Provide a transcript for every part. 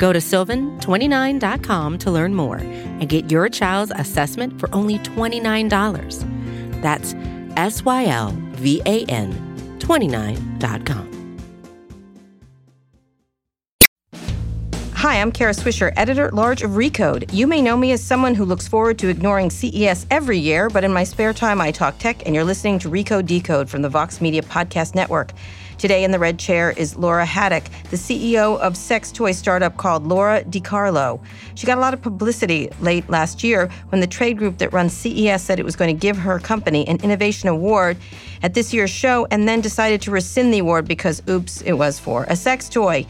Go to sylvan29.com to learn more and get your child's assessment for only $29. That's S Y L V A N 29.com. Hi, I'm Kara Swisher, editor at large of Recode. You may know me as someone who looks forward to ignoring CES every year, but in my spare time, I talk tech, and you're listening to Recode Decode from the Vox Media Podcast Network. Today in the red chair is Lora Haddock, the CEO of sex toy startup called Lora DiCarlo. She got a lot of publicity late last year when the trade group that runs CES said it was going to give her company an innovation award at this year's show and then decided to rescind the award because, oops, it was for a sex toy.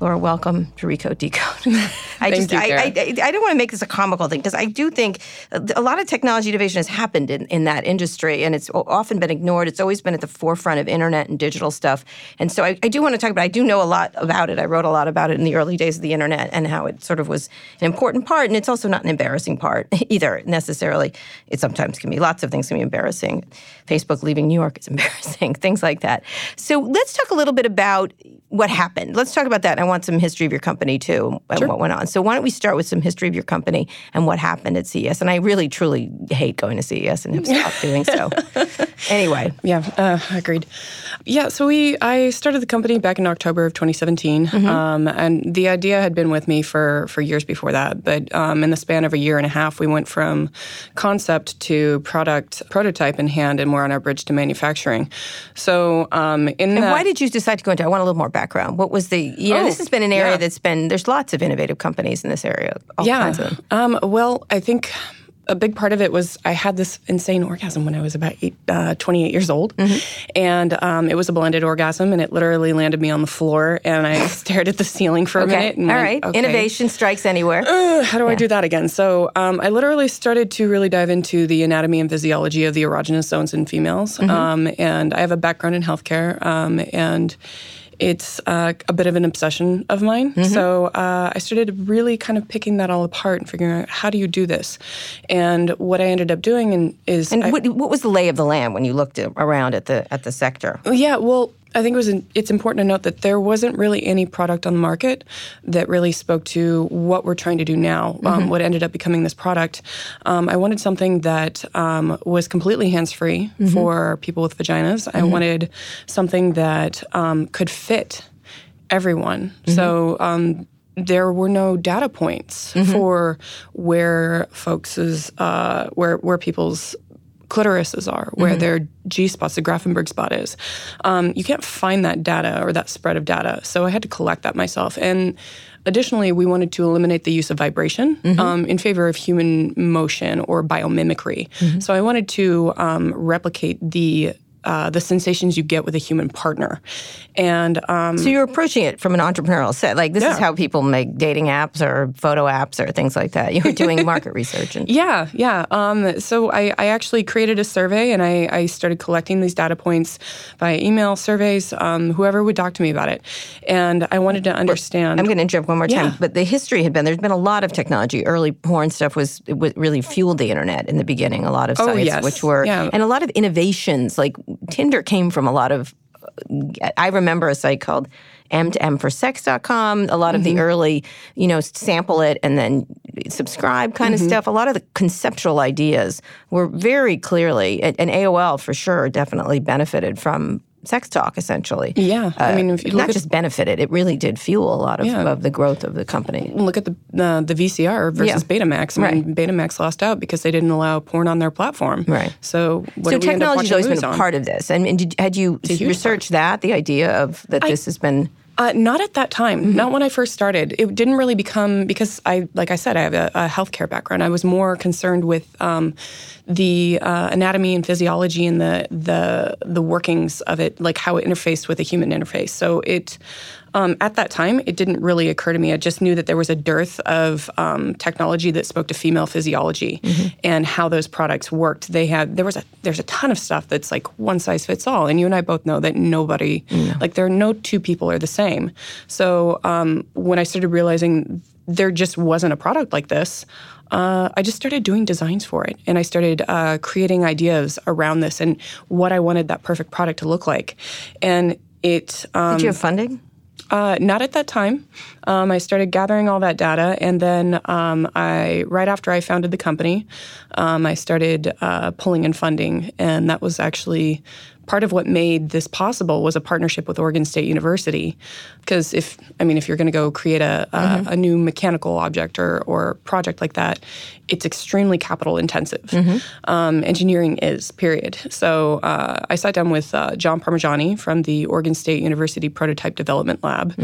Lora, welcome to Recode Decode. I just, you, I, I, I, I don't want to make this a comical thing because I do think a lot of technology innovation has happened in, in that industry and it's often been ignored. It's always been at the forefront of internet and digital stuff. And so I, I do want to talk about, I do know a lot about it. I wrote a lot about it in the early days of the internet and how it sort of was an important part. And it's also not an embarrassing part either necessarily. It sometimes can be, lots of things can be embarrassing. Facebook leaving New York is embarrassing, things like that. So let's talk a little bit about what happened. Let's talk about that. I want some history of your company too and what went on. So why don't we start with some history of your company and what happened at CES? And I really truly hate going to CES and have stopped doing so. Anyway, Yeah, uh, agreed. Yeah, so we I started the company back in October of 2017, Mm-hmm. um, and the idea had been with me for for years before that. But um, in the span of a year and a half, we went from concept to product prototype in hand, and more on our bridge to manufacturing. So um, in and that, why did you decide to go into? I want a little more background. What was the? You know, Oh, this has been an area yeah. that's been. There's lots of innovative companies in this area. All yeah. kinds of them. Um, well, I think a big part of it was I had this insane orgasm when I was about eight, uh, 28 years old. Mm-hmm. And um, it was a blended orgasm, and it literally landed me on the floor. And I stared at the ceiling for a Okay, minute. And all went, right. okay, Innovation strikes anywhere. uh, how do I do that again? So um, I literally started to really dive into the anatomy and physiology of the erogenous zones in females. Mm-hmm. Um, and I have a background in healthcare. Um, and it's uh, a bit of an obsession of mine. Mm-hmm. So uh, I started really kind of picking that all apart and figuring out how do you do this. And what I ended up doing and is and I- what, what was the lay of the land when you looked around at the at the sector? yeah, well, I think it was. It's important to note that there wasn't really any product on the market that really spoke to what we're trying to do now. Um, what ended up becoming this product. Um, I wanted something that um, was completely hands-free for people with vaginas. I wanted something that um, could fit everyone. So. Um, there were no data points for where folks' uh, where where people's clitorises are, where their G spots, the Grafenberg spot is. Um, you can't find that data or that spread of data. So I had to collect that myself. And additionally, we wanted to eliminate the use of vibration um, in favor of human motion or biomimicry. So I wanted to um, replicate the uh, the sensations you get with a human partner. And um, So you're approaching it from an entrepreneurial set. Like this is how people make dating apps or photo apps or things like that. You were doing market research and Yeah, yeah. Um, so I, I actually created a survey and I, I started collecting these data points via email surveys, um, whoever would talk to me about it. And I wanted to understand. I'm going to interrupt one more time. Yeah. But the history had been there's been a lot of technology. Early porn stuff was it was really fueled the internet in the beginning. A lot of Oh, sites yes. which were Yeah. and a lot of innovations. Like Tinder came from a lot of. I remember a site called M to M for sex.com. A lot of Mm-hmm. the early, you know, sample it and then subscribe kind Mm-hmm. of stuff. A lot of the conceptual ideas were very clearly, and AOL for sure definitely benefited from sex talk essentially. Yeah, I mean, if you look not just benefited, it really did fuel a lot of, Yeah. of the growth of the company. look at the uh, the VCR versus Yeah. Betamax. I mean, Betamax lost out because they didn't allow porn on their platform. Right. So what so do we end up technology's always been a part of this. And, did, had you researched that, the idea of that this has been Uh, not at that time. Mm-hmm. Not when I first started. It didn't really become because I, like I said, I have a, a healthcare background. I was more concerned with um, the uh, anatomy and physiology and the the the workings of it, like how it interfaced with a human interface. So it. Um, at that time, it didn't really occur to me. I just knew that there was a dearth of um, technology that spoke to female physiology and how those products worked. They had there was a there's a ton of stuff that's like one size fits all, and you and I both know that nobody like there are no two people are the same. So um, when I started realizing there just wasn't a product like this. Uh, I just started doing designs for it, and I started uh, creating ideas around this and what I wanted that perfect product to look like. And it um, Did you have funding? Uh, not at that time. Um, I started gathering all that data, and then um, I, right after I founded the company, um, I started uh, pulling in funding, and that was actually part of what made this possible was a partnership with Oregon State University. Because if I mean, if you're going to go create a, a, a new mechanical object or or project like that, it's extremely capital intensive. Um, engineering is period. So uh, I sat down with uh, John Parmigiani from the Oregon State University Prototype Development Lab,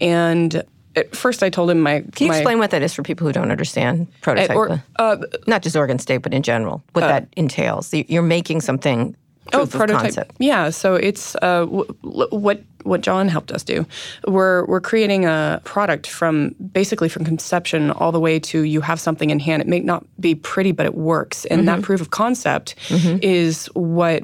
and at first I told him my Can you my, explain what that is for people who don't understand prototype? or- uh, Not just Oregon State, but in general, what that entails. You're making something proof of concept. Yeah, so it's uh, w- what what John helped us do. We're we're creating a product from basically from conception all the way to you have something in hand. It may not be pretty, but it works, and Mm-hmm. that proof of concept is what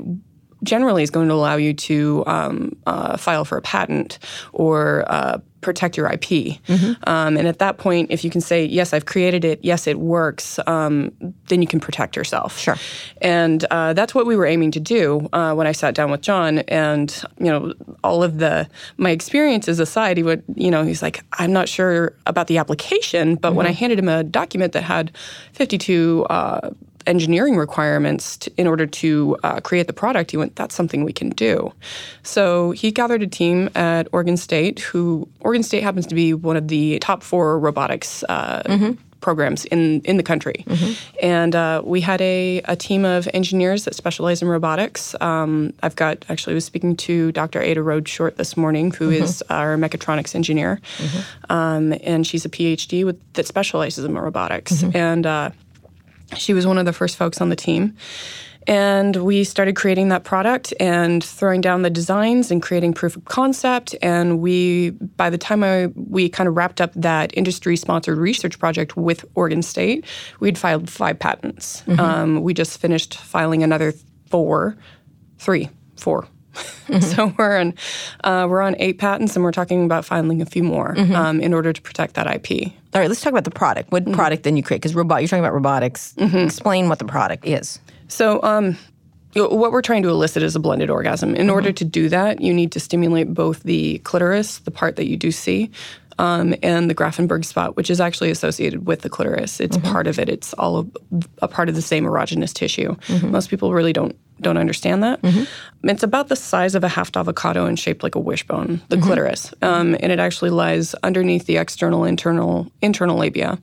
generally is going to allow you to um, uh, file for a patent or uh, protect your IP. Mm-hmm. Um, and at that point, if you can say, yes, I've created it, yes, it works, um, then you can protect yourself. Sure. And uh, that's what we were aiming to do uh, when I sat down with John. And, you know, all of the, my experiences aside, he would, you know, he's like, I'm not sure about the application, but when I handed him a document that had 52 uh, engineering requirements to, in order to uh, create the product, he went, that's something we can do. So he gathered a team at Oregon State, who Oregon State happens to be one of the top four robotics. Uh, Programs in, in the country. And uh, we had a, a team of engineers that specialize in robotics. Um, I've got, actually, I was speaking to Dr. Ada Rhodes Short this morning, who is our mechatronics engineer. Um, and she's a PhD with, that specializes in robotics. And uh, she was one of the first folks on the team. And we started creating that product and throwing down the designs and creating proof of concept. And we, by the time I, we kind of wrapped up that industry sponsored research project with Oregon State, we'd filed five patents. Um, we just finished filing another four, three, four. so we're on, uh, we're on eight patents, and we're talking about filing a few more um, in order to protect that IP. All right, let's talk about the product. What mm-hmm. product then you create? Because robot, you're talking about robotics. Mm-hmm. Explain what the product is. So, um, what we're trying to elicit is a blended orgasm. In mm-hmm. order to do that, you need to stimulate both the clitoris, the part that you do see, um, and the Grafenberg spot, which is actually associated with the clitoris. It's part of it. It's all a, a part of the same erogenous tissue. Most people really don't don't understand that. It's about the size of a half avocado and shaped like a wishbone, the clitoris, um, and it actually lies underneath the external internal internal labia.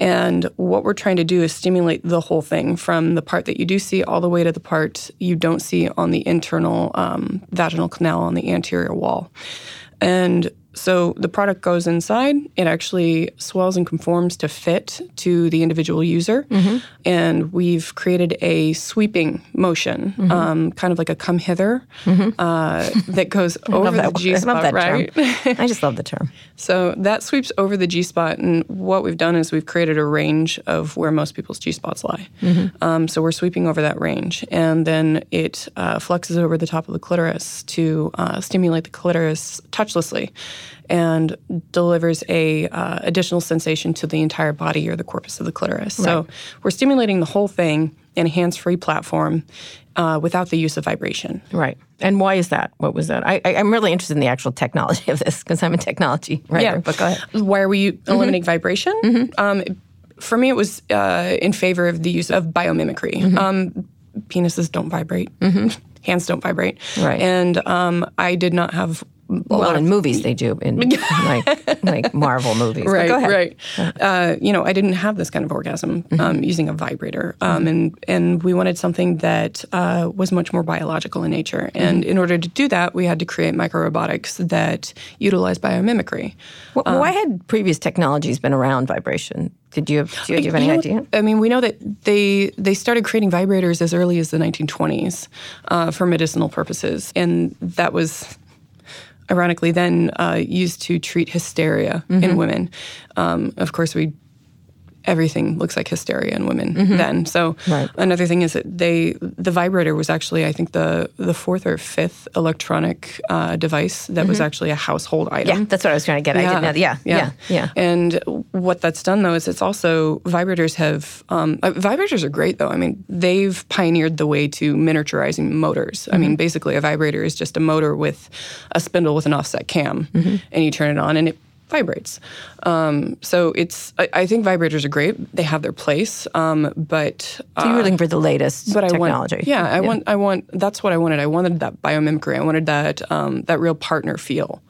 And what we're trying to do is stimulate the whole thing from the part that you do see all the way to the part you don't see on the internal um, vaginal canal on the anterior wall. And so the product goes inside. It actually swells and conforms to fit to the individual user. And we've created a sweeping motion, um, kind of like a come hither, uh, that goes over Love the G. I spot, that right? term. I just love the term. So that sweeps over the G spot, and what we've done is we've created a range of where most people's G spots lie. Um, so we're sweeping over that range, and then it uh, fluxes over the top of the clitoris to uh, stimulate the clitoris touchlessly, and delivers a uh, additional sensation to the entire body or the corpus of the clitoris. So we're stimulating the whole thing in a hands-free platform uh, without the use of vibration. Right. And why is that? What was that? I, I, I'm really interested in the actual technology of this because I'm a technology writer. But go ahead. Why are we eliminating vibration? Um, for me, it was uh, in favor of the use of biomimicry. Um, penises don't vibrate. Hands don't vibrate. Right. And um, I did not have a Well, in movies they do, in like like Marvel movies. Right, right. Uh, you know, I didn't have this kind of orgasm um, using a vibrator, um, and and we wanted something that uh, was much more biological in nature. And in order to do that, we had to create microrobotics that utilize biomimicry. Wh- Why had previous technologies been around vibration? Did you have, do you have any You know, idea? I mean, we know that they they started creating vibrators as early as the 1920s uh, for medicinal purposes, and that was. Ironically then uh, used to treat hysteria Mm-hmm. in women. Um, of course, we everything looks like hysteria in women Mm-hmm. then. So another thing is that they the vibrator was actually I think the the fourth or fifth electronic uh, device that was actually a household item. Mm-hmm. Yeah, that's what I was trying to get. I didn't know. Yeah, yeah, yeah. And what that's done though is it's also vibrators have um, uh, vibrators are great though. I mean, they've pioneered the way to miniaturizing motors. I Mm-hmm. mean, basically a vibrator is just a motor with a spindle with an offset cam, Mm-hmm. and you turn it on and it vibrates. Um, so it's I, I think vibrators are great. They have their place, um, but So you were looking for the latest but I technology. want, yeah, I want, I want. That's what I wanted. I wanted that biomimicry. I wanted that, um, that real partner feel.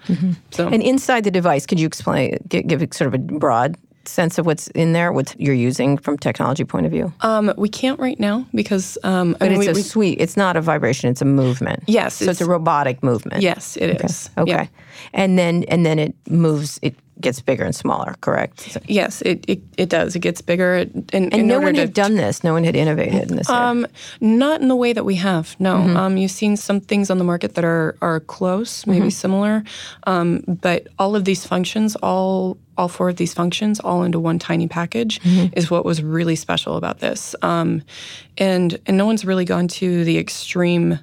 So And inside the device, could you explain, give, give sort of a broad sense of what's in there, what you're using from technology point of view? um, we can't right now because, um, I but mean, it's we, a we- sweet. It's not a vibration. It's a movement. Yes, So it's, it's- a robotic movement. yes, it is. Okay. Yeah. And then and then it moves. It gets bigger and smaller. Correct. So- Yes, it, it, it does. It gets bigger. In, and in no one had done this. No one had innovated in this. Um, not in the way that we have. No, Mm-hmm. um, you've seen some things on the market that are are close, maybe Mm-hmm. similar, um, but all of these functions, all all four of these functions, all into one tiny package, Mm-hmm. is what was really special about this. Um, and and no one's really gone to the extreme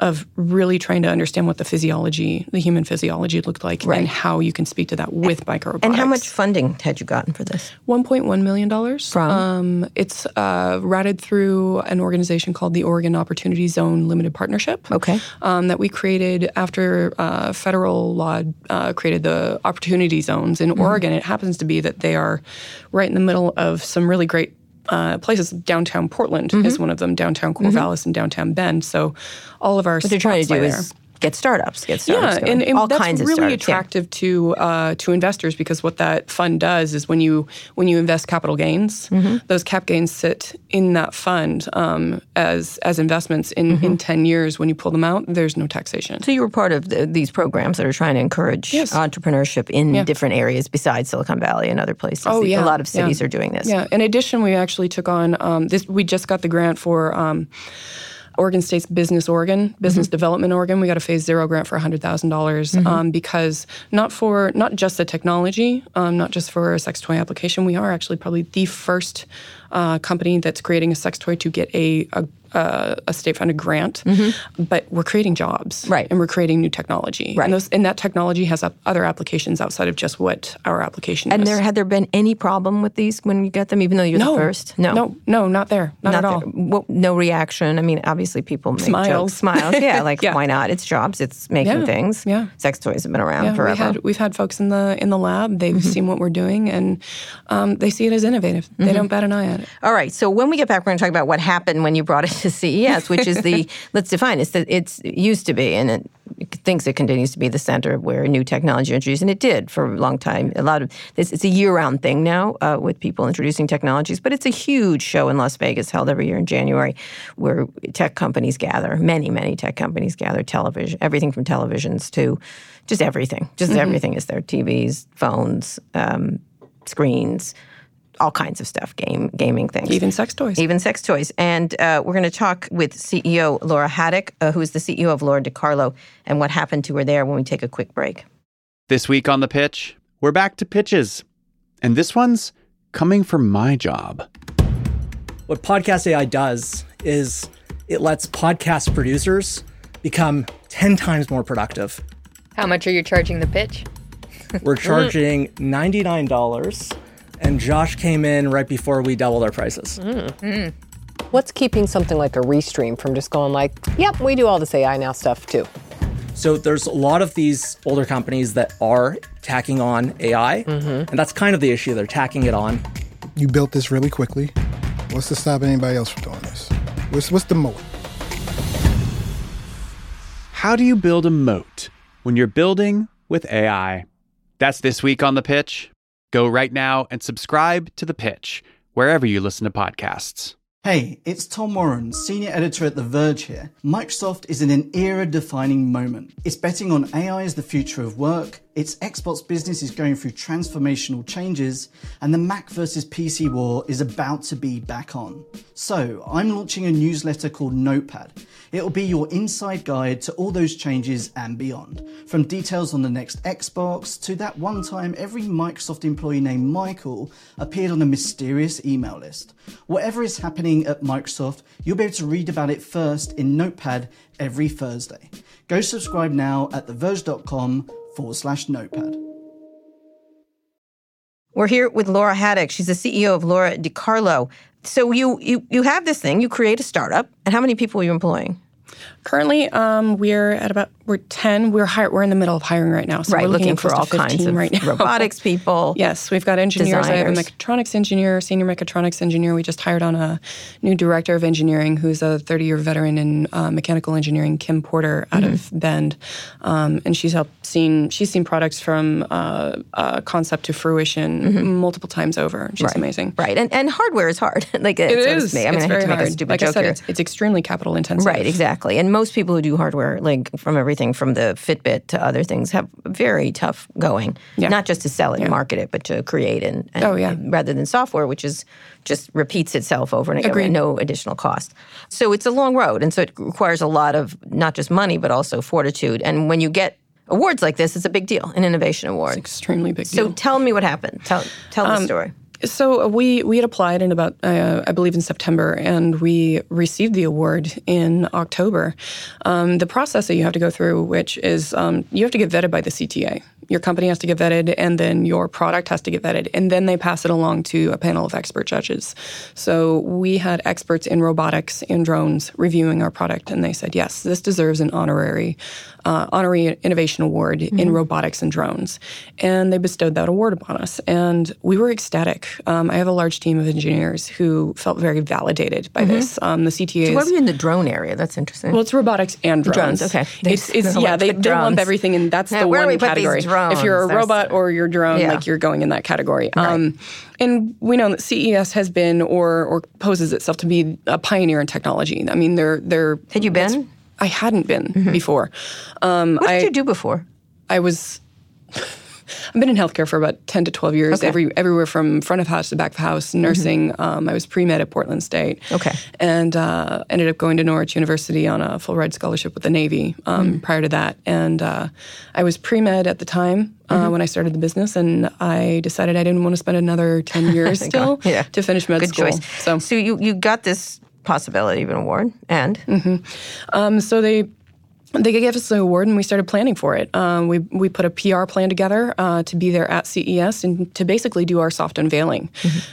of really trying to understand what the physiology, the human physiology looked like, Right. and how you can speak to that with microrobotics. and how much funding had you gotten for this? One point one million dollars From? Um, it's uh, routed through an organization called the Oregon Opportunity Zone Limited Partnership. Okay. Um, that we created after uh, federal law uh, created the opportunity zones Mm-hmm. in Oregon. It happens to be that they are right in the middle of some really great. Uh, places downtown Portland Mm-hmm. is one of them. Downtown Corvallis and downtown Bend. So, all of our What they're trying to do lie is get startups, get startups. yeah, going. and, and all that's kinds of really startups. yeah. attractive to uh, to investors because what that fund does is when you when you invest capital gains, Mm-hmm. those cap gains sit in that fund um, as as investments. In Mm-hmm. in ten years, when you pull them out, there's no taxation. So you were part of the, these programs that are trying to encourage Yes. entrepreneurship in Yeah. different areas besides Silicon Valley and other places. Oh, yeah, a lot of yeah. cities are doing this. Yeah. In addition, we actually took on um, this. We just got the grant for. Um, Oregon State's Business Oregon, Business Mm-hmm. Development Oregon. We got a Phase Zero grant for hundred dollars um, because not for not just the technology, um, not just for a sex toy application. We are actually probably the first uh, company that's creating a sex toy to get a a, a, a state-funded grant. But we're creating jobs, Mm-hmm. Right. And we're creating new technology, Right. And, those, and that technology has up other applications outside of just what our application And is. there had there been any problem with these when you get them, even though you're no the first? no, no, no, not there, not, at all. Well, no reaction. I mean, obviously people make Smiles. jokes, smiles. Yeah, like Yeah. why not? It's jobs. It's making Yeah, things. yeah. Sex toys have been around Yeah, forever. we had we've had folks in the in the lab. They've Mm-hmm. seen what we're doing, and um, they see it as innovative. They don't bat an eye at it. All right. So when we get back, we're going to talk about what happened when you brought it to CES, which is the let's define it. It's it used to be, and it thinks it continues to be the center where new technology introduced, and it did for a long time. A lot of this, it's a year-round thing now uh, with people introducing technologies, but it's a huge show in Las Vegas held every year in January, where tech companies gather. Many, many tech companies gather. Television, everything from televisions to just everything. Just everything is there. TVs, phones, um, screens all kinds of stuff, game gaming things, Even sex toys. even sex toys. And uh, we're going to talk with CEO Lora Haddock, uh, who is the CEO of Lora DiCarlo, and what happened to her there when we take a quick break. This week on The Pitch, we're back to pitches. And this one's coming from my job. What Podcast AI does is it lets podcast producers become 10 times more productive. How much are you charging the pitch? We're charging $99, and Josh came in right before we doubled our prices. Mm. Mm. What's keeping something like a Restream from just going like, yep, we do all this AI now stuff too? So there's a lot of these older companies that are tacking on AI, mm-hmm. and that's kind of the issue. They're tacking it on. You built this really quickly. What's to stop anybody else from doing this? What's, what's the moat? How do you build a moat when you're building with AI? That's this week on The Pitch. Go right now and subscribe to The Pitch wherever you listen to podcasts. Hey, it's Tom Warren, senior editor at The Verge here. Microsoft is in an era defining moment. It's betting on AI as the future of work, Its Xbox business is going through transformational changes, and the Mac versus PC war is about to be back on. So, I'm launching a newsletter called Notepad. It'll be your inside guide to all those changes and beyond. From details on the next Xbox to that one time every Microsoft employee named Michael appeared on a mysterious email list. Whatever is happening at Microsoft, you'll be able to read about it first in Notepad every Thursday. Go subscribe now at theverge.com forward slash notepad. We're here with Lora Haddock. She's the CEO of Lora DiCarlo. So you you you have this thing. You create a startup, and how many people are you employing? Currently, um, we're at about we're ten. We're hire, we're in the middle of hiring right now. So right, we're looking, for all kinds of right now. robotics people. yes, we've got engineers. Designers. I have a mechatronics engineer, senior mechatronics engineer. We just hired on a new director of engineering, who's a 30-year veteran in uh, mechanical engineering, Kim Porter, out Mm-hmm. of Bend, um, and she's helped seen she's seen products from uh, uh, concept to fruition multiple times over. She's Mm-hmm. right. amazing. Right, and and hardware is hard. like It so to me. I mean, it's I hate to make hard. a stupid like joke I said, here. it's, it's extremely capital intensive. Right, exactly. And most people who do hardware, like from everything from the Fitbit to other things, have very tough going. Yeah. Not just to sell it and market it, but to create and, and Oh, yeah. rather than software, which is just repeats itself over and again no additional cost. So it's a long road, and so it requires a lot of not just money but also fortitude. And when you get awards like this, it's a big deal, an innovation award. Extremely big So tell me what happened. Tell tell Um, the story. So uh, we we had applied in about uh, I believe in September, and we received the award in October. Um, the process that you have to go through, which is um, you have to get vetted by the CTA. Your company has to get vetted, and then your product has to get vetted, and then they pass it along to a panel of expert judges. So we had experts in robotics and drones reviewing our product, and they said yes, this deserves an honorary uh, honorary innovation award in robotics and drones, and they bestowed that award upon us, and we were ecstatic. Um, I have a large team of engineers who felt very validated by this. Um, the CTA What is are you in the drone area? That's interesting. well, it's robotics and drones. Drones, okay. It's, it's yeah, they, put they lump everything, and that's Yeah, the one we put these category. if you're a drones? robot or you're drone, Yeah. like you're going in that category. Um, and we know that CES has been or or poses itself to be a pioneer in technology. I mean, they're they're. Had you been? I hadn't been before. Um, what did I, you do before? I was. I've been in healthcare for about ten to twelve years. Okay. Mm-hmm. Every everywhere from front of house to back of house, nursing. Um, I was pre med at Portland State. Okay. and uh, ended up going to Norwich University on a full ride scholarship with the Navy. Um, Mm. Prior to that, and uh, I was pre med at the time uh, Mm-hmm. when I started the business, and I decided I didn't want to spend another ten years still Yeah. to finish med Good school. choice. So, so you you got this possibility of an award, and um, so they they gave us the award and we started planning for it. Um, we we put a PR plan together uh, to be there at CES and to basically do our soft unveiling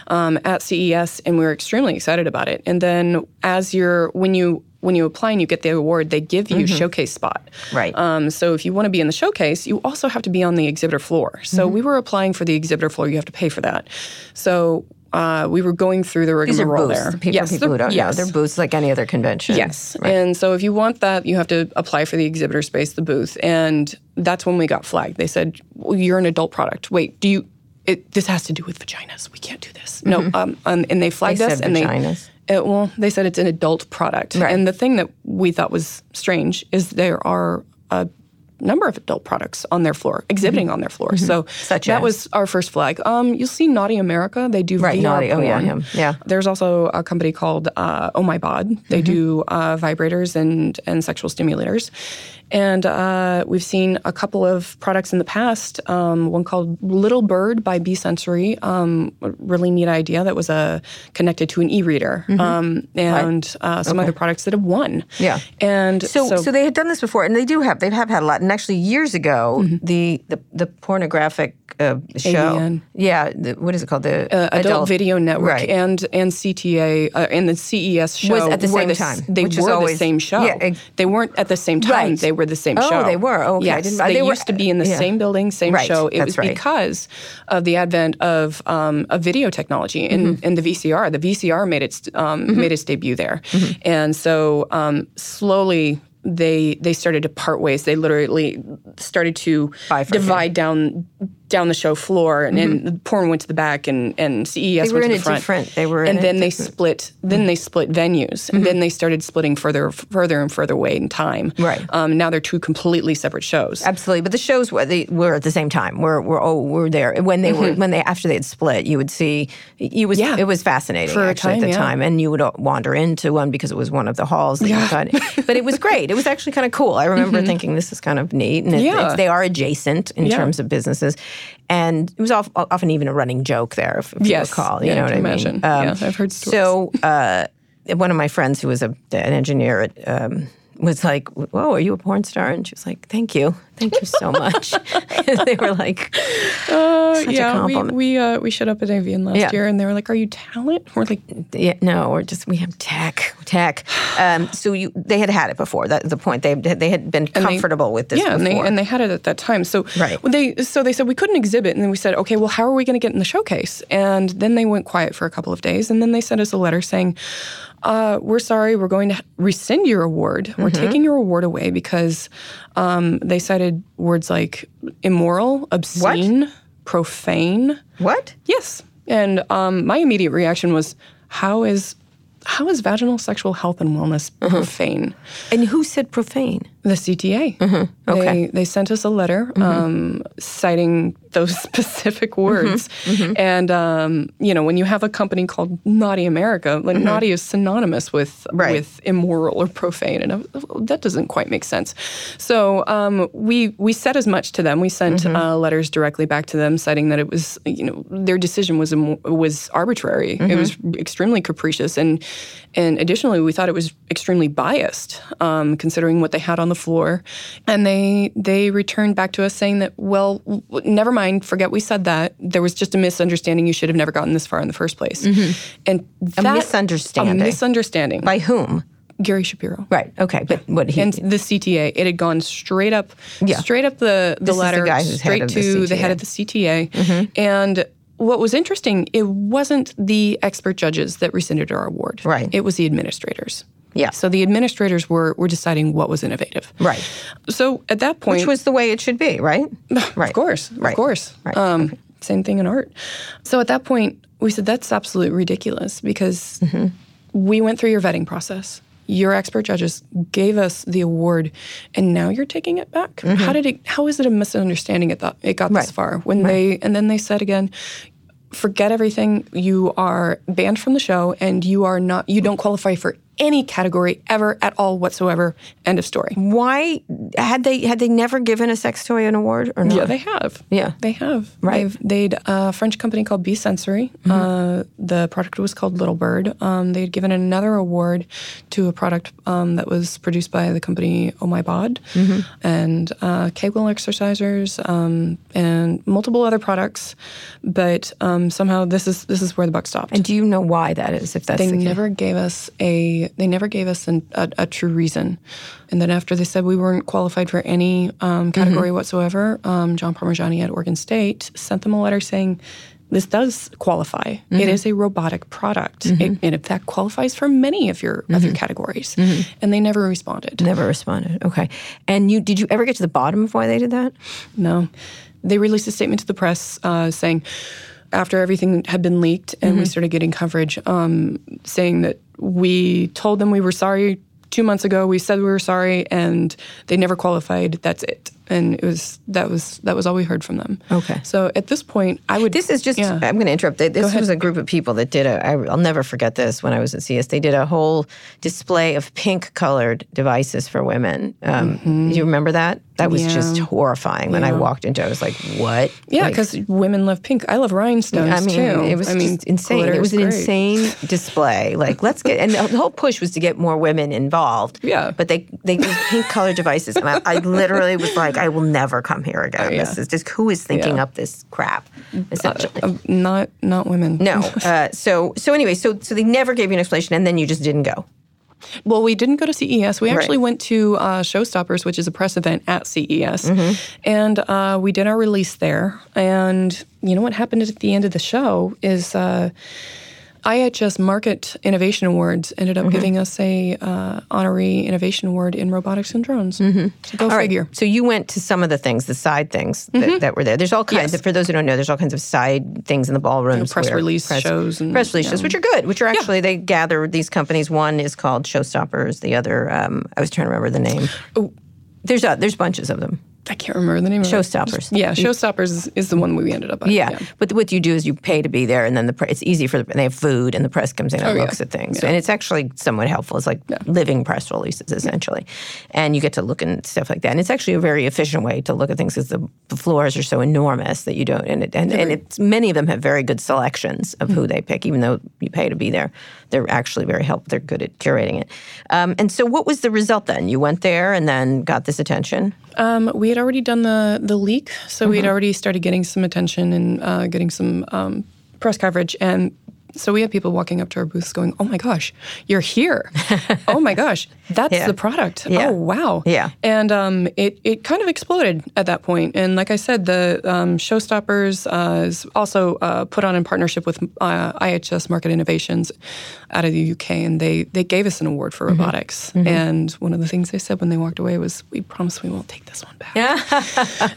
um, at CES, and we were extremely excited about it. And then as you're when you when you apply and you get the award, they give you a showcase spot. Right. Um, so if you want to be in the showcase, you also have to be on the exhibitor floor. So we were applying for the exhibitor floor. You have to pay for that. So. Uh, we were going through the these are rigmarole booths. there. Yes, people who they're- don't yes. know, they're booths like any other convention. Yes. Right. And so if you want that, you have to apply for the exhibitor space, the booth. And that's when we got flagged. They said, well, you're an adult product. Wait, do you, it, this has to do with vaginas. We can't do this. No. Um, um, and they flagged They us said and vaginas. they, it, well, they said it's an adult product. Right. And the thing that we thought was strange is there are a number of adult products on their floor, exhibiting on their floor. So Mm-hmm. Such that as? was our first flag. Um, you'll see Naughty America. They do Right, VR Naughty. Oh, yeah, porn. him. Yeah. There's also a company called uh, Oh My Bod. They Mm-hmm. do uh, vibrators and and sexual stimulators, and uh, we've seen a couple of products in the past. Um, one called Little Bird by B Sensory. Um, a really neat idea that was uh, connected to an e-reader, um, and uh, some other products that have won. Mm-hmm. Yeah. and So, so, they had done this before, and they do have they have had a lot. And actually, years ago, the, the the pornographic uh, show, AVN. yeah, the, what is it called? The uh, Adult, Video Network right? and and CTA uh, and the CES show Was at the same time, They were the same show. yeah, ex- they weren't at the same time. Right. They were the same show. Oh, show. they were. Oh, okay. Yes, they, they were- used to be in the yeah. same building, same Right. show. It That's was right. because of the advent of um, of video technology in, Mm-hmm. in the VCR. The VCR made its um, made its debut there, and so um, slowly. They they started to part ways. They literally started to divide down down the show floor, and, and porn went to the back, and and CES Mm-hmm. They were went in to a the front. different- they were in and a then they different- Mm-hmm. split. Then they split venues, and then they started splitting further, further and further away in time. Right. Um, now they're two completely separate shows. Absolutely, but the shows were they were at the same time. We're we're oh we're there when they were when they after they had split. You would see you was Mm-hmm. Yeah. it was fascinating For actually at the yeah. time, and you would wander into one because it was one of the halls. That you Yeah. but it was great. It was actually kind of cool. I remember thinking this is kind of neat, and it, Yeah. they are adjacent in Yeah. terms of businesses, and it was of, often even a running joke there, if, if Yes. you recall. You Yeah, I know what I mean? imagine. Yeah, I've heard stories. So. Uh, one of my friends who was a, an engineer at, um, was like, "Whoa, are you a porn star?" And she was like, "Thank you, thank you so much." and they were like, Uh, yeah, we we uh, we showed up at AVN last Yeah. year, and they were like, "Are you talent?" We're like, "Yeah, no, or just we have tech, tech." Um, so you, they had had it before. That's the point. They they had been And they- comfortable with this yeah, and they before. and they had it at that time. So Right. they so they said we couldn't exhibit, and then we said, okay, well, how are we going to get in the showcase? And then they went quiet for a couple of days, and then they sent us a letter saying, uh, "We're sorry, we're going to rescind your award. We're Mm-hmm. taking your award away because um, they cited words like immoral, obscene, profane. what? Yes, and um, my immediate reaction was, how is how is vaginal sexual health and wellness Mm-hmm. profane? And who said profane? The CTA. Okay. They, they sent us a letter um, citing those specific words. And, um, you know, when you have a company called Naughty America, like naughty is synonymous with, Right. with immoral or profane. And I that doesn't quite make sense. So um, we, we said as much to them. We sent uh, letters directly back to them citing that it was, you know, their decision was, was arbitrary. It was extremely capricious. And, and additionally, we thought it was extremely biased, um, considering what they had on the floor. And they they returned back to us saying that, well, never mind, forget we said that. There was just a misunderstanding. You should have never gotten this far in the first place. Mm-hmm. And A misunderstanding. A misunderstanding. By whom? Gary Shapiro. Right. Okay. But what he And the CTA, it had gone straight up, Yeah. straight up the, the This is the guy who's head straight of the to the head of the CTA. Mm-hmm. And what was interesting, it wasn't the expert judges that rescinded our award. Right. It was the administrators. Yeah. So the administrators were were deciding what was innovative. Right. So at that point, Which was the way it should be, right? right. of course, Right. of course. Right. Um, Same thing in art. So at that point, we said that's absolutely ridiculous because Mm-hmm. we went through your vetting process. Your expert judges gave us the award, and now you're taking it back. How did it? How is it a misunderstanding? It thought it got Mm-hmm. Right. this far when they and then they said again. Forget everything. You are banned from the show, and you are not. You don't qualify for any category ever at all whatsoever. End of story. Why had they had they never given a sex toy an award or not? Yeah, they have. Yeah. they have. Right. They've, they'd a French company called B Sensory. Uh, the product was called Little Bird. Um, they'd given another award to a product um, that was produced by the company Oh My Bod and uh, Kegel exercisers um, and multiple other products. But um, somehow this is this is where the buck stopped. And do you know why that is? If that's they the never gave us a they never gave us an, a, a true reason. And then after they said we weren't qualified for any um, category whatsoever um, john parmigiani at oregon state sent them a letter saying this does qualify. It is a robotic product. It, it in fact qualifies for many of your of your categories. And they never responded. Never responded. Okay. And you did you ever get to the bottom of why they did that? No. They released a statement to the press uh, saying, after everything had been leaked and we started getting coverage, um, saying that we told them we were sorry two months ago. We said we were sorry, and they never qualified. That's it. And it was that was that was all we heard from them. Okay. So at this point, I would. This is just, Yeah. I'm going to interrupt. This was a group of people that did a, I, I'll never forget this when I was at CS. They did a whole display of pink colored devices for women. Um, Do you remember that? That was just Mm-hmm. Yeah. horrifying. When I walked into it, I was like, what? Yeah, Like, because women love pink. I love rhinestones I mean, too. it was I mean, just insane. It was an great. insane display. Like, let's get, and the whole push was to get more women involved. Yeah. But they, they did pink colored devices. And I, I literally was like, I will never come here again. Oh, yeah. This is just, who is thinking Yeah. up this crap? Essentially. Uh, not not women. No. Uh, so so anyway, so so they never gave you an explanation, and then you just didn't go. Well, we didn't go to CES. We actually Right. went to uh, Showstoppers, which is a press event at CES, Mm-hmm. and uh, we did our release there. And you know what happened at the end of the show is. Uh, IHS Markit Innovation Awards ended up Mhm. giving us a uh, honorary innovation award in robotics and drones. Mm-hmm. So go All right, figure. So you went to some of the things, the side things that, that were there. There's all kinds Yes. of, for those who don't know, there's all kinds of side things in the ballrooms. press release shows and- press release shows, which are good, which are actually, they gather these companies. One is called Showstoppers. The other, um, I was trying to remember the name. Oh. There's, uh, there's bunches of them. I can't remember the name of it. Showstoppers. Yeah, Showstoppers is, is the one we ended up at. Yeah. but what you do is you pay to be there, and then the pre- it's easy for the, they have food, and the press comes in and Oh, yeah. looks at things, and it's actually somewhat helpful. It's like living press releases essentially, and you get to look and stuff like that. And it's actually a very efficient way to look at things because the, the floors are so enormous that you don't, and it, and, and it's many of them have very good selections of Mm-hmm. who they pick, even though you pay to be there. They're actually very helpful. They're good at curating it. Um, and so, what was the result then? You went there and then got this attention. Um, we had already done the the leak, so we had Mhm. already started getting some attention and uh, getting some um, press coverage, and so we had people walking up to our booths going, "Oh my gosh, you're here! oh my gosh, that's Yeah. the product! Yeah. Oh wow!" Yeah. and um, it it kind of exploded at that point. And like I said, the um, Showstoppers uh, is also uh, put on in partnership with uh, IHS Markit Innovations out of the UK, and they they gave us an award for Mhm. robotics. Mhm. And one of the things they said when they walked away was, "We promise we won't take this one back." Yeah.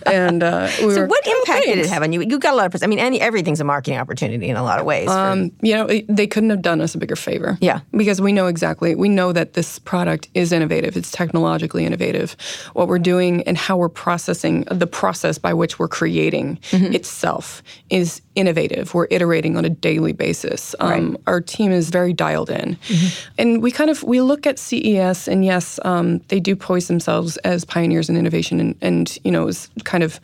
and uh, we so, were, what "Oh, impact did it have on you? You got a lot of. I mean, any everything's a marketing opportunity in a lot of ways. for- Um, you know, it- they couldn't have done us a bigger favor. Yeah. Because we know exactly, we know that this product is innovative. It's technologically innovative. What we're doing and how we're processing, the process by which we're creating Mm-hmm. itself is innovative. We're iterating on a daily basis. Um, Our team is very dialed in. Mm-hmm. And we kind of, we look at CES and yes, um, they do poise themselves as pioneers in innovation and, and, you know, is kind of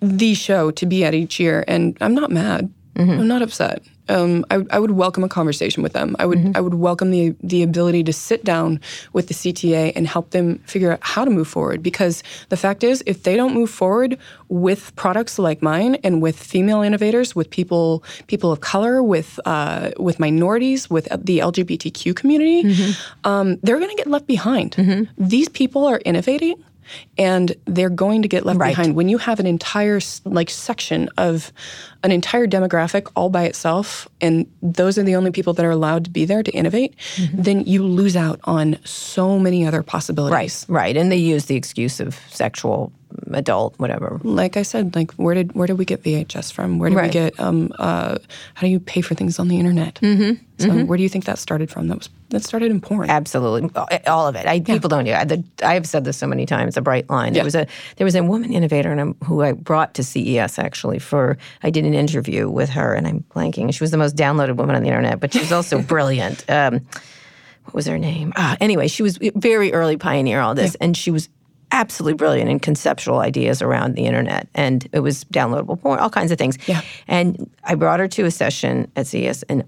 the show to be at each year. And I'm not mad. I'm not upset. Um, I, I would welcome a conversation with them. I would I would welcome the the ability to sit down with the CTA and help them figure out how to move forward. Because the fact is, if they don't move forward with products like mine and with female innovators, with people people of color, with uh, with minorities, with the LGBTQ community, um, they're going to get left behind. These people are innovating and they're going to get left Right. behind. When you have an entire like section of an entire demographic all by itself and those are the only people that are allowed to be there to innovate mm-hmm. then you lose out on so many other possibilities. Right, right, and they use the excuse of sexual, adult, whatever. like i said like where did where did we get vhs from where did we get um uh how do you pay for things on the internet Mm-hmm. so where do you think that started from that was that started in porn Absolutely, all of it. I, People don't. I, the, I have said this so many times. A bright line. There was a there was a woman innovator, and I'm, who I brought to CES actually for. I did an interview with her, and I'm blanking. She was the most downloaded woman on the internet, but she was also brilliant. Um, what was her name? Ah, anyway, she was very early pioneer all this, and she was absolutely brilliant in conceptual ideas around the internet, and it was downloadable porn, all kinds of things. Yeah. And I brought her to a session at CES, and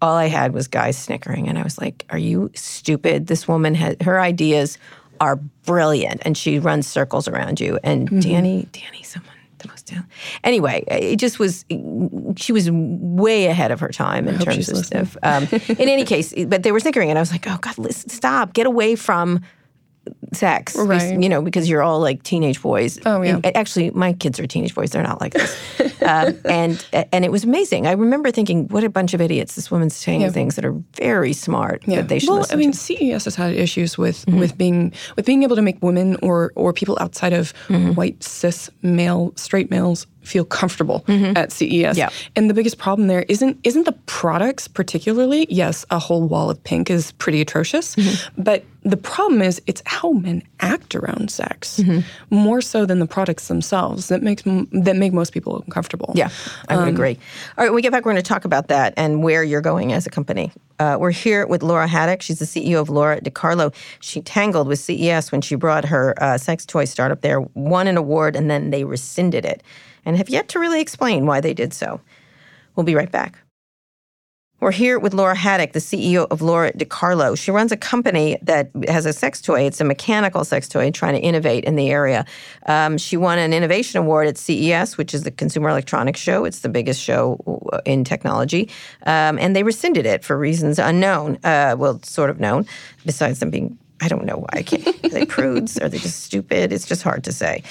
all I had was guys snickering, and I was like, "Are you stupid? This woman has her ideas are brilliant, and she runs circles around you." And Mm-hmm. Danni, Danni, someone the most down. Anyway, it just was. She was way ahead of her time in terms of stuff. Um, in any case, but they were snickering, and I was like, "Oh God, listen, stop! Get away from." Sex, Right. you know, because you're all like teenage boys. Oh, yeah. And actually, my kids are teenage boys; they're not like this. um, and and it was amazing. I remember thinking, "What a bunch of idiots! This woman's saying Yeah. things that are very smart Yeah. that they should well, I mean, to." CES has had issues with mm-hmm. with being with being able to make women or or people outside of mm-hmm. white cis male straight males feel comfortable mm-hmm. at CES. Yeah. And the biggest problem there isn't isn't the products particularly. Yes, a whole wall of pink is pretty atrocious, but the problem is it's how men act around sex more so than the products themselves that makes that make most people uncomfortable. Yeah, I Um, would agree. All right, when we get back, we're going to talk about that and where you're going as a company. Uh, we're here with Lora Haddock. She's the CEO of Lora DiCarlo. She tangled with CES when she brought her uh, sex toy startup there, won an award, and then they rescinded it, and have yet to really explain why they did so. We'll be right back. We're here with Lora Haddock, the CEO of Lora DiCarlo. She runs a company that has a sex toy. It's a mechanical sex toy trying to innovate in the area. Um, she won an innovation award at CES, which is the Consumer Electronics Show. It's the biggest show uh, in technology. Um, and they rescinded it for reasons unknown. Uh, well, sort of known, besides them being I don't know why. I can't. Are they prudes? Are they just stupid? It's just hard to say.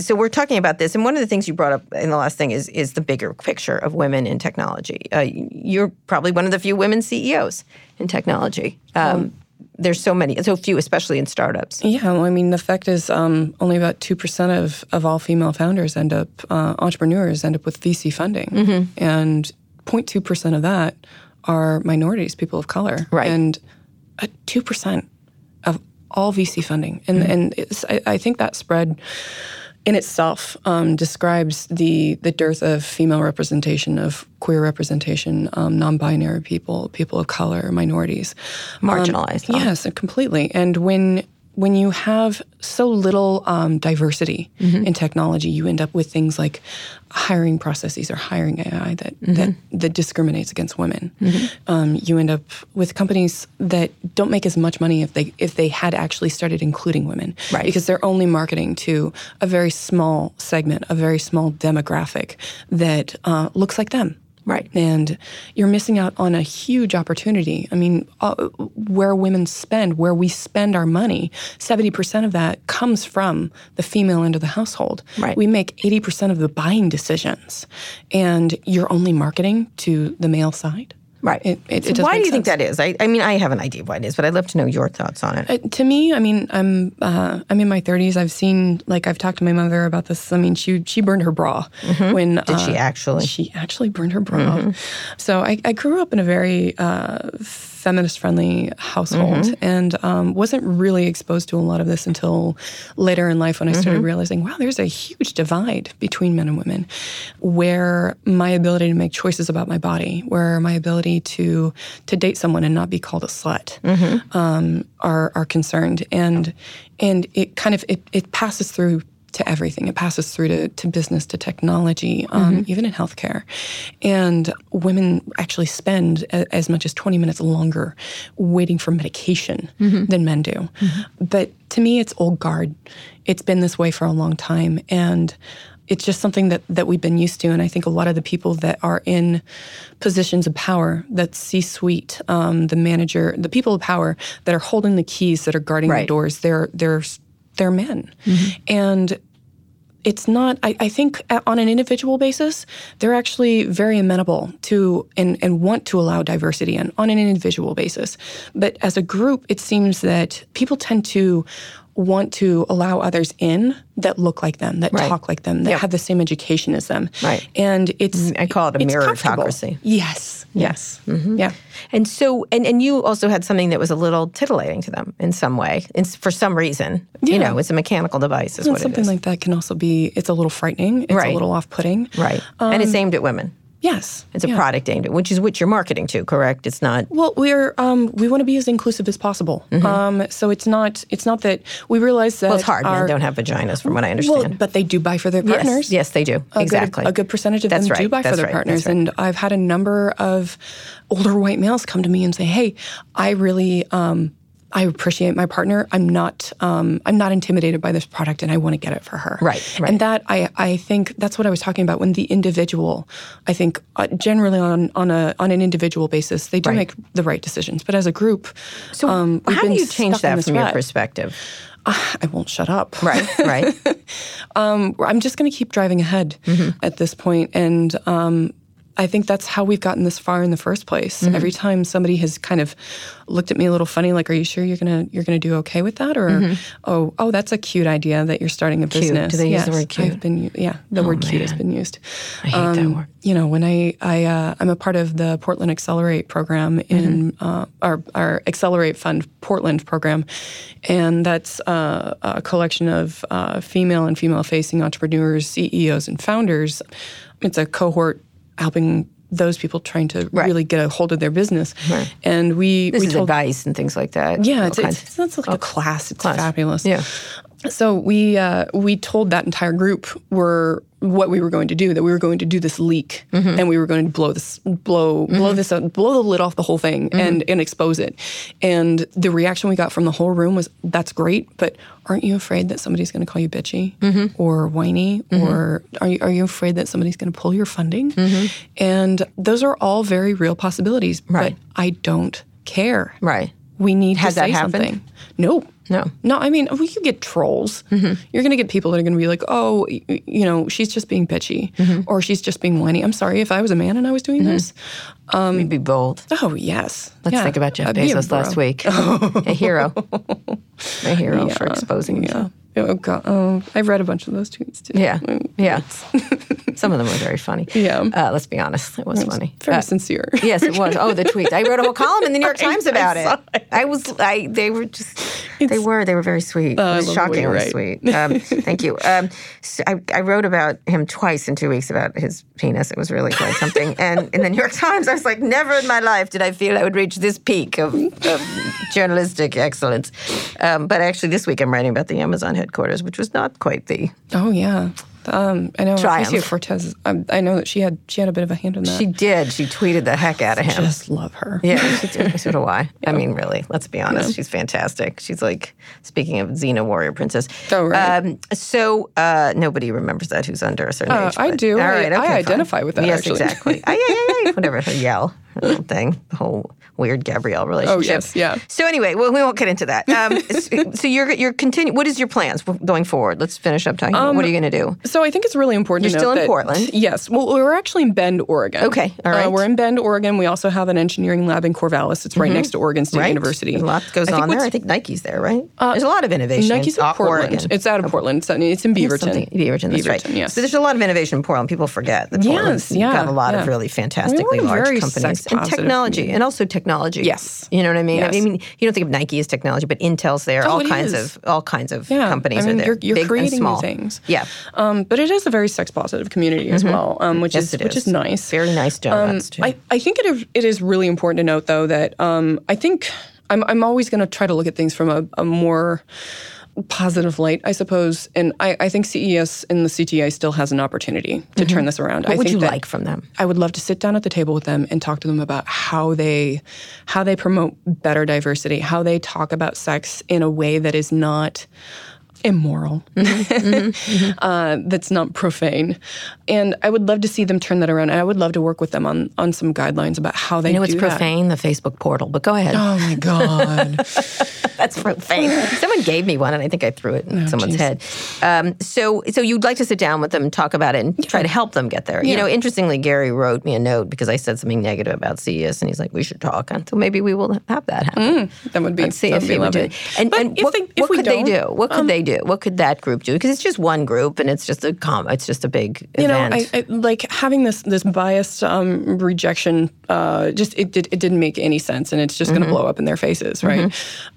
So we're talking about this, and one of the things you brought up in the last thing is is the bigger picture of women in technology. Uh, you're probably one of the few women CEOs in technology. Um, there's so many, so few, especially in startups. Yeah, well, I mean, the fact is, um, only about two percent of of all female founders end up uh, entrepreneurs end up with VC funding, Mm-hmm. and 0.2 percent of that are minorities, people of color, Right. and two percent all VC funding, and Mm-hmm. and it's, I, I think that spread in itself um, describes the the dearth of female representation, of queer representation, um, non-binary people, people of color, minorities, Um, Marginalized, huh? yes, completely. And when when you have so little um, diversity Mm-hmm. in technology, you end up with things like hiring processes or hiring AI that Mm-hmm. that, that discriminates against women. Um, you end up with companies that don't make as much money if they if they had actually started including women, Right. Because they're only marketing to a very small segment, a very small demographic that uh, looks like them. Right. And you're missing out on a huge opportunity. I mean, uh, where women spend, where we spend our money, 70% of that comes from the female end of the household. Right. We make 80% of the buying decisions, and you're only marketing to the male side. Right. It, it, So it why do you think that is? I, I mean, I have an idea of why it is, but I'd love to know your thoughts on it. Uh, to me, I mean, I'm uh, I'm in my 30s. I've seen like I've talked to my mother about this. I mean, she she burned her bra when Did she uh, actually? She actually burned her bra. So I, I grew up in a very uh, feminist friendly household and um, wasn't really exposed to a lot of this until later in life when I started realizing, wow, there's a huge divide between men and women, where my ability to make choices about my body, where my ability to to date someone and not be called a slut, um, are are concerned, and and it kind of it, it passes through to everything. It passes through to, to business, to technology, um, even in healthcare. And women actually spend a, as much as 20 minutes longer waiting for medication than men do. But to me, it's old guard. It's been this way for a long time. And it's just something that, that we've been used to. And I think a lot of the people that are in positions of power, that C suite, um, the manager, the people of power that are holding the keys, that are guarding the doors, they're, they're, they're men. And it's not I, I think on an individual basis they're actually very amenable to and, and want to allow diversity and on an individual basis but as a group it seems that people tend to want to allow others in that look like them that Right. talk like them that Yep. have the same education as them Right. and it's mm, I call it a meritocracy. yes yes mm-hmm. yeah And so, and, and you also had something that was a little titillating to them in some way, and for some reason. You know, it's a mechanical device, is and what something it is. like that can also be it's a little frightening it's Right. a little off-putting right. and it's um, aimed at women. Yes It's a yeah. product aimed at, which is what you're marketing to, correct? It's not. Well, we're um, we want to be as inclusive as possible. Um, so it's not it's not that we realize that Mm-hmm. Well, it's hard. Our, Men don't have vaginas, from what I well, understand. but they do buy for their partners. yes, they do. A Exactly. Good, a good percentage of That's them do right. buy for That's their right. partners, right. and I've had a number of older white males come to me and say, "Hey, I really." Um, I appreciate my partner. I'm not. Um, I'm not intimidated by this product, and I want to get it for her. Right, right. And that I, I think that's what I was talking about when the individual. I think uh, generally on on a on an individual basis, they do Right. make the right decisions. But as a group, So, um, we've how do you change that from your perspective? I won't shut up. Right, right. Um, I'm just going to keep driving ahead Mm-hmm. at this point, and um, I think that's how we've gotten this far in the first place. Mm-hmm. Every time somebody has kind of looked at me a little funny, like, "Are you sure you're gonna you're gonna do okay with that?" Or, "Oh, oh, that's a cute idea that you're starting a Mm-hmm. Cute. business." Do they use the word cute? I've been, yeah, the word cute has been used. I hate that word. You know, when I I uh, I'm a part of the Portland Accelerate program in Mm-hmm. uh, our our Accelerate Fund Portland program, and that's uh, a collection of uh, female and female facing entrepreneurs, CEOs, and founders. It's a cohort helping those people trying to Right. really get a hold of their business, Right. and we This we is told advice and things like that. yeah, it's, it's, it's, like a class. It's Class. fabulous. Yeah. So we uh, we told that entire group were what we were going to do. That we were going to do this leak, Mm-hmm. and we were going to blow this blow blow this up, blow the lid off the whole thing, Mm-hmm. and and expose it. And the reaction we got from the whole room was, "That's great, but aren't you afraid that somebody's going to call you bitchy Mm-hmm. or whiny, or are you are you afraid that somebody's going to pull your funding?" And those are all very real possibility. Mm-hmm. Right. But I don't care. Right. we need Has to that say happened? something. No. No. No, I mean, we could get trolls. Mm-hmm. You're going to get people that are going to be like, oh, you know, she's just being bitchy Mm-hmm. or she's just being whiny. I'm sorry, if I was a man and I was doing this, We'd be bold. oh, yes. Let's Yeah, think about Jeff I'd be a Bezos last week. a hero. A hero for exposing Yeah. himself. Oh, God. Oh, I've read a bunch of those tweets too. Yeah, Mm, yeah. Some of them were very funny. Yeah. Uh, let's be honest, it was funny. Very Uh, sincere. Yes, it was. Oh, the tweets. I wrote a whole column in the New York Times about I saw it. I was. I. They were just. They were. They were very sweet. I it was love the way you shockingly write. sweet. Um, thank you. Um, so I, I wrote about him twice in two weeks about his penis. It was really quite something. And in the New York Times, I was like, never in my life did I feel I would reach this peak of, of journalistic excellence. Um, but actually, this week I'm writing about the Amazon headquarters, which was not quite the. Oh, yeah. Um, I know. Triumph. Ocasio-Cortez. I, I know that she had she had a bit of a hand in that. She did. She tweeted the heck out of him. just love her. Yeah, she did. so do I. I mean, really, let's be honest. She's fantastic. She's like, speaking of Xena Warrior Princess. Oh, right. Um, so uh, nobody remembers that who's under a certain Uh, age. I do. All I- right, I okay, fine. identify with that, Yes, actually. exactly. Yeah, yeah, yeah. Whatever. Her yell her thing. The whole weird Gabrielle relationship. Oh, yes, yeah. So anyway, well, we won't get into that. Um, so, you're you're continue. What is your plans going forward? Let's finish up talking. about what are you going to do? So I think it's really important You're still in that- Portland? Yes. Well, we're actually in Bend, Oregon. Okay, All right. Uh, we're in Bend, Oregon. We also have an engineering lab in Corvallis. It's right next to Oregon State Mm-hmm. Right. University. A lot goes I think on there. I think Nike's there, right? There's a lot of innovation. Nike's in uh, Portland. Oregon. It's out of Portland. It's, it's in Beaverton. Beaverton, that's right. Yes. So there's a lot of innovation in Portland. People forget that Portland's Yes, yeah, got a lot of really fantastically large companies and technology, community. and also technology. Yes. you know what I mean. Yes. I mean, you don't think of Nike as technology, but Intel's there. Oh, all kinds is. of all kinds of Yeah, companies I mean, are there. You're, you're big creating and small. things. Yeah, Um, but it is a very sex positive community as well, um, which Mm-hmm. Yes, is it which is. nice. Very nice donuts too. I, I think it is, it is really important to note, though, that um, I think I'm, I'm always going to try to look at things from a, a more positive light, I suppose. And I, I think CES and the CTA still has an opportunity to turn this around. Mm-hmm. what I would you like from them? I would love to sit down at the table with them and talk to them about how they how they promote better diversity, how they talk about sex in a way that is not immoral, uh, that's not profane. And I would love to see them turn that around. And I would love to work with them on on some guidelines about how they You know, it's do that. profane, the Facebook portal. But go ahead. Oh my god! That's profane. Someone gave me one, and I think I threw it in someone's geez. head. Um, so, so you'd like to sit down with them, talk about it, and try to help them get there. You know, interestingly, Gary wrote me a note because I said something negative about CES, and he's like, "We should talk." And so maybe we will have that happen. that would be Let's see if would be he would do it. And, But and if what, they, if what could they do? don't, um, What could they do? What could that group do? Because it's just one group, and it's just a com. It's just a big you know. I, I, like having this this biased um, rejection. Uh, just it did it didn't make any sense, and it's just Mm-hmm. going to blow up in their faces, right?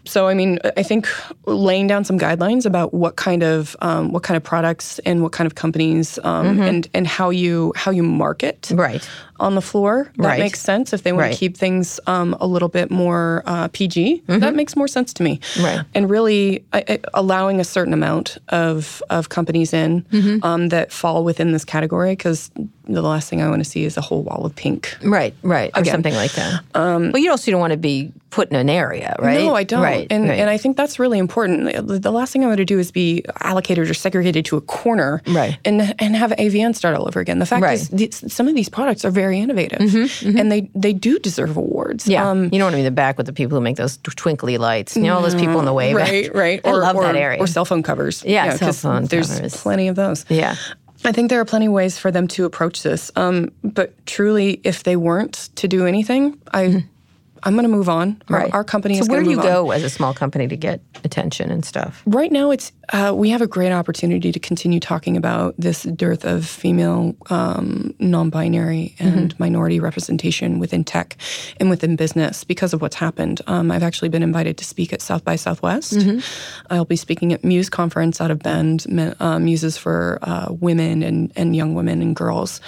So, I mean, I think laying down some guidelines about what kind of um, what kind of products and what kind of companies um, and and how you how you market Mm-hmm. right. On the floor. That Right. makes sense. If they want Right. to keep things um, a little bit more uh, PG, that makes more sense to me. Mm-hmm. Right. And really I, I, allowing a certain amount of, of companies in Mm-hmm. um, that fall within this category, because the last thing I want to see is a whole wall of pink. Right, right, or something like that. Um, but you also don't want to be put in an area, right? No, I don't. Right, and right. and I think that's really important. The, last thing I want to do is be allocated or segregated to a corner, Right. And and have AVN start all over again. The fact Right. Mm-hmm, is, these, some of these products are very innovative, and they they do deserve awards. Yeah, Um, you don't want to be in the back with the people who make those twinkly lights. You know, all those people in the way. right, right. I or, love or, that area. Or cell phone covers. Yeah, cell 'cause phone There's covers. plenty of those. Yeah. I think there are plenty of ways for them to approach this. Um, but truly, if they weren't to do anything, I, I'm going to move on. Our, Right. our company so is where do you move on. go as a small company to get attention and stuff? Right now, it's uh, we have a great opportunity to continue talking about this dearth of female, um, non-binary, and Mm-hmm. minority representation within tech and within business because of what's happened. Um, I've actually been invited to speak at South by Southwest. Mm-hmm. I'll be speaking at Muse conference out of Bend, uh, Muses for uh, women and, and young women and girls,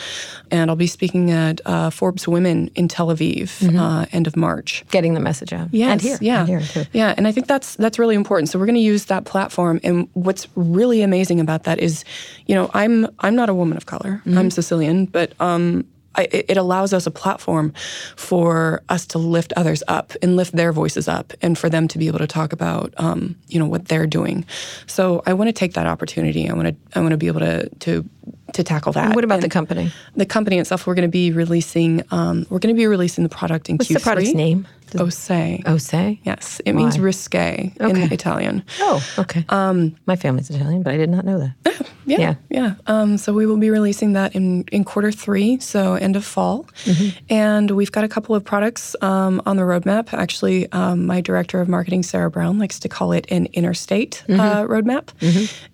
and I'll be speaking at uh, Forbes Women in Tel Aviv uh, end of March. Getting the message out. Yes, and here, yeah, and here too. yeah, and I think that's that's really important. So we're going to use that platform, and what's really amazing about that is, you know, I'm I'm not a woman of color. Mm-hmm. I'm Sicilian, but um, I, it it allows us a platform for us to lift others up and lift their voices up, and for them to be able to talk about, um, you know, what they're doing. So I want to take that opportunity. I want to I want to be able to to to tackle that. And what about the company? The company itself, we're going to be releasing. Um, we're going to be releasing the product in What's Q3. What's the product's name? Osé. Osé? Yes, it means risque Okay. in Italian. Oh, okay. Um, My family's Italian, but I did not know that. Yeah, Yeah. yeah. Um, so we will be releasing that in, in quarter three, so end of fall. Mm-hmm. And we've got a couple of products um, on the roadmap. Actually, um, my director of marketing, Sarah Brown, likes to call it an interstate Mm-hmm. uh, roadmap.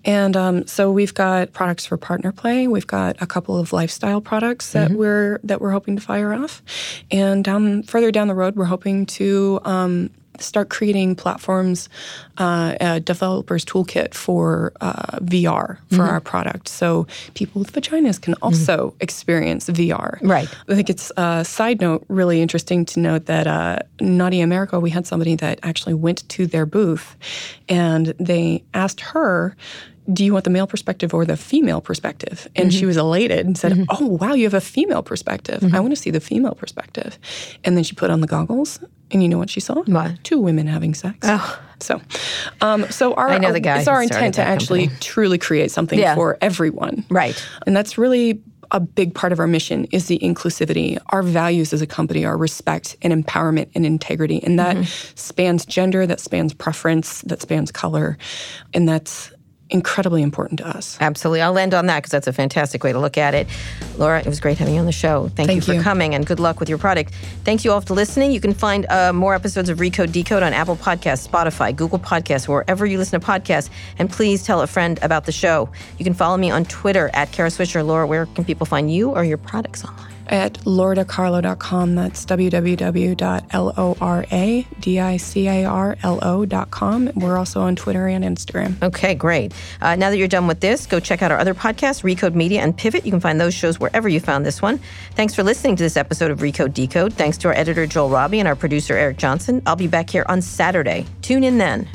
And um, so we've got products for partner play. We've got a couple of lifestyle products that Mm-hmm. we're that we're hoping to fire off. And down further down the road, we're hoping to. Um, start creating platforms, uh, a developers toolkit for uh, VR for our product, so people with vaginas can also experience VR. Right. I think it's a side note really interesting to note that uh, Naughty America, we had somebody that actually went to their booth, and they asked her. Do you want the male perspective or the female perspective? And she mm-hmm. was elated and said, mm-hmm. Oh, wow, you have a female perspective. Mm-hmm. I want to see the female perspective. And then she put on the goggles, and you know what she saw? What? Two women having sex. Oh. So, um, so our, I know the um, guy it's our intent to actually company. truly create something Yeah. for everyone. Right. And that's really a big part of our mission is the inclusivity. Our values as a company are respect and empowerment and integrity. And that spans gender, that spans preference, that spans color. And that's incredibly important to us. Absolutely. I'll end on that because that's a fantastic way to look at it. Lora, it was great having you on the show. Thank, you for you. coming and good luck with your product. Thanks you all for listening. You can find uh, more episodes of Recode Decode on Apple Podcasts, Spotify, Google Podcasts, wherever you listen to podcasts. And please tell a friend about the show. You can follow me on Twitter at Kara Swisher. Lora, where can people find you or your products online? At loradicarlo.com, that's www.loradicarlo.com. We're also on Twitter and Instagram. Okay, great. Uh, now that you're done with this, go check out our other podcasts, Recode Media and Pivot. You can find those shows wherever you found this one. Thanks for listening to this episode of Recode Decode. Thanks to our editor, Joel Robbie, and our producer, Eric Johnson. I'll be back here on Saturday. Tune in then.